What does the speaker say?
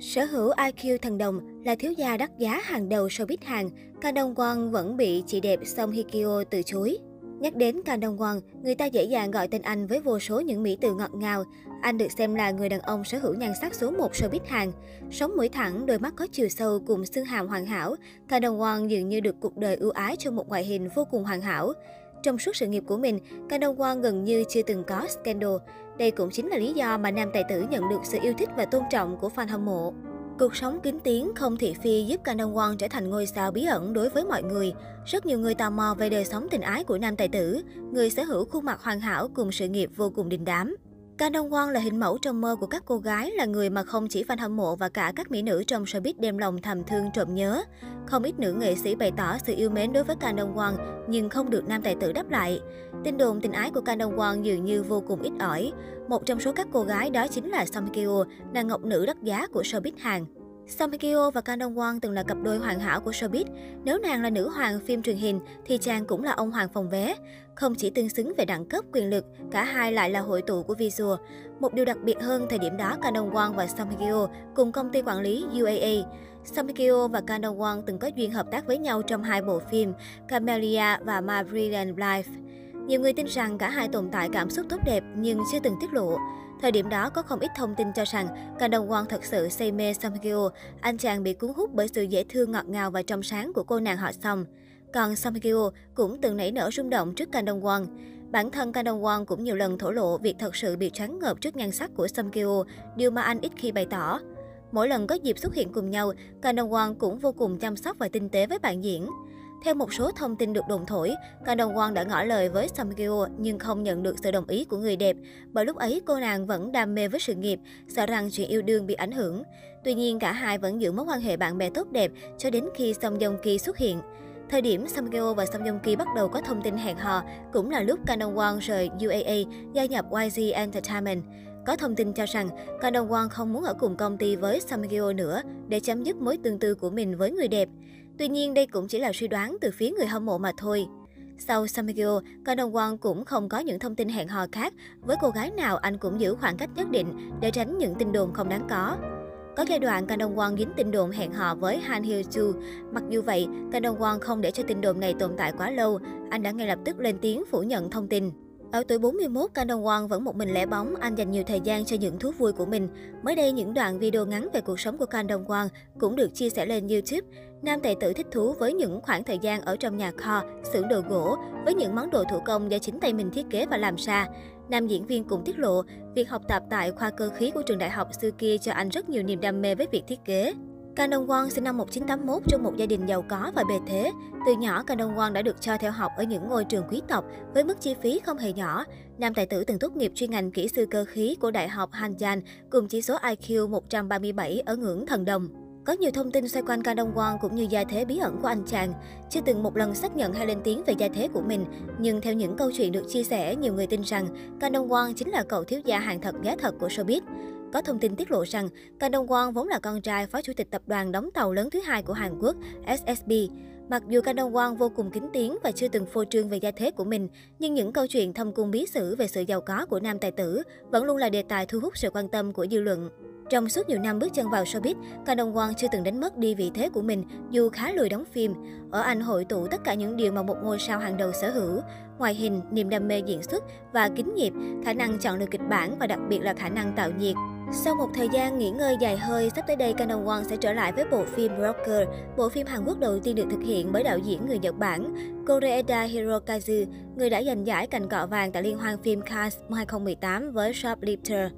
Sở hữu IQ thần đồng là thiếu gia đắt giá hàng đầu showbiz Hàn, Kang Dong Won vẫn bị chị đẹp Song Hye Kyo từ chối. Nhắc đến Kang Dong Won, người ta dễ dàng gọi tên anh với vô số những mỹ từ ngọt ngào. Anh được xem là người đàn ông sở hữu nhan sắc số 1 showbiz Hàn. Sống mũi thẳng, đôi mắt có chiều sâu cùng xương hàm hoàn hảo, Kang Dong Won dường như được cuộc đời ưu ái cho một ngoại hình vô cùng hoàn hảo. Trong suốt sự nghiệp của mình, Kang Dong gần như chưa từng có scandal. Đây cũng chính là lý do mà nam tài tử nhận được sự yêu thích và tôn trọng của fan hâm mộ. Cuộc sống kín tiếng, không thị phi giúp Kang Dong Won trở thành ngôi sao bí ẩn đối với mọi người. Rất nhiều người tò mò về đời sống tình ái của nam tài tử, người sở hữu khuôn mặt hoàn hảo cùng sự nghiệp vô cùng đình đám. Kang Dong Won là hình mẫu trong mơ của các cô gái, là người mà không chỉ fan hâm mộ và cả các mỹ nữ trong showbiz đem lòng thầm thương trộm nhớ. Không ít nữ nghệ sĩ bày tỏ sự yêu mến đối với Kang Dong Won, nhưng không được nam tài tử đáp lại. Tin đồn tình ái của Kang Dong Won dường như vô cùng ít ỏi. Một trong số các cô gái đó chính là Song Kyo, nàng ngọc nữ đắt giá của showbiz Hàn. Song Hye Kyo và Kang Dong Won từng là cặp đôi hoàn hảo của showbiz. Nếu nàng là nữ hoàng phim truyền hình thì chàng cũng là ông hoàng phòng vé. Không chỉ tương xứng về đẳng cấp quyền lực, cả hai lại là hội tụ của visual. Một điều đặc biệt hơn, thời điểm đó Kang Dong Won và Song Hye Kyo cùng công ty quản lý UAA. Song Hye Kyo và Kang Dong Won từng có duyên hợp tác với nhau trong hai bộ phim Camellia và My Brilliant Life. Nhiều người tin rằng cả hai tồn tại cảm xúc tốt đẹp nhưng chưa từng tiết lộ. Thời điểm đó có không ít thông tin cho rằng Kang Dong Won thật sự say mê Song Hye Kyo. Anh chàng bị cuốn hút bởi sự dễ thương ngọt ngào và trong sáng của cô nàng họ Song. Còn Song Hye Kyo cũng từng nảy nở rung động trước Kang Dong Won. Bản thân Kang Dong Won cũng nhiều lần thổ lộ việc thật sự bị choáng ngợp trước nhan sắc của Song Hye Kyo, điều mà anh ít khi bày tỏ. Mỗi lần có dịp xuất hiện cùng nhau, Kang Dong Won cũng vô cùng chăm sóc và tinh tế với bạn diễn. Theo một số thông tin được đồn thổi, Kang Dong Won đã ngỏ lời với Song Kyo nhưng không nhận được sự đồng ý của người đẹp, bởi lúc ấy cô nàng vẫn đam mê với sự nghiệp, sợ rằng chuyện yêu đương bị ảnh hưởng. Tuy nhiên cả hai vẫn giữ mối quan hệ bạn bè tốt đẹp cho đến khi Song Joong Ki xuất hiện. Thời điểm Samgyeo và Song Joong Ki bắt đầu có thông tin hẹn hò, cũng là lúc Kang Dong Won rời UAA gia nhập YG Entertainment. Có thông tin cho rằng Kang Dong Won không muốn ở cùng công ty với Samgyeo nữa để chấm dứt mối tương tư của mình với người đẹp. Tuy nhiên, đây cũng chỉ là suy đoán từ phía người hâm mộ mà thôi. Sau Samegyo, Kang Dong Won cũng không có những thông tin hẹn hò khác. Với cô gái nào, anh cũng giữ khoảng cách nhất định để tránh những tin đồn không đáng có. Có giai đoạn Kang Dong Won dính tin đồn hẹn hò với Han Hyo Joo. Mặc dù vậy, Kang Dong Won không để cho tin đồn này tồn tại quá lâu. Anh đã ngay lập tức lên tiếng phủ nhận thông tin. Ở tuổi 41, Kang Dong Won vẫn một mình lẻ bóng, anh dành nhiều thời gian cho những thú vui của mình. Mới đây, những đoạn video ngắn về cuộc sống của Kang Dong Won cũng được chia sẻ lên YouTube. Nam tài tử thích thú với những khoảng thời gian ở trong nhà kho, xưởng đồ gỗ, với những món đồ thủ công do chính tay mình thiết kế và làm ra. Nam diễn viên cũng tiết lộ, việc học tập tại khoa cơ khí của trường đại học xưa kia cho anh rất nhiều niềm đam mê với việc thiết kế. Canon Dong Won sinh năm 1981 trong một gia đình giàu có và bề thế. Từ nhỏ, Canon Dong Won đã được cho theo học ở những ngôi trường quý tộc với mức chi phí không hề nhỏ. Nam tài tử từng tốt nghiệp chuyên ngành kỹ sư cơ khí của Đại học Hanjan cùng chỉ số IQ 137 ở ngưỡng thần đồng. Có nhiều thông tin xoay quanh Canon Dong Won cũng như gia thế bí ẩn của anh chàng. Chưa từng một lần xác nhận hay lên tiếng về gia thế của mình, nhưng theo những câu chuyện được chia sẻ, nhiều người tin rằng Canon Dong Won chính là cậu thiếu gia hàng thật giá thật của showbiz. Có thông tin tiết lộ rằng, Kang Dong Won vốn là con trai phó chủ tịch tập đoàn đóng tàu lớn thứ hai của Hàn Quốc, SSB. Mặc dù Kang Dong Won vô cùng kính tiếng và chưa từng phô trương về gia thế của mình, nhưng những câu chuyện thâm cung bí sử về sự giàu có của nam tài tử vẫn luôn là đề tài thu hút sự quan tâm của dư luận. Trong suốt nhiều năm bước chân vào showbiz, Kang Dong Won chưa từng đánh mất đi vị thế của mình dù khá lười đóng phim. Ở anh hội tụ tất cả những điều mà một ngôi sao hàng đầu sở hữu, ngoại hình, niềm đam mê diễn xuất và kính nghiệp, khả năng chọn lựa kịch bản và đặc biệt là khả năng tạo nhiệt. Sau một thời gian nghỉ ngơi dài hơi, sắp tới đây Kang Dong Won sẽ trở lại với bộ phim Broker, bộ phim Hàn Quốc đầu tiên được thực hiện bởi đạo diễn người Nhật Bản Koreeda Hirokazu, người đã giành giải cành cọ vàng tại liên hoan phim Cannes 2018 với Shoplifter.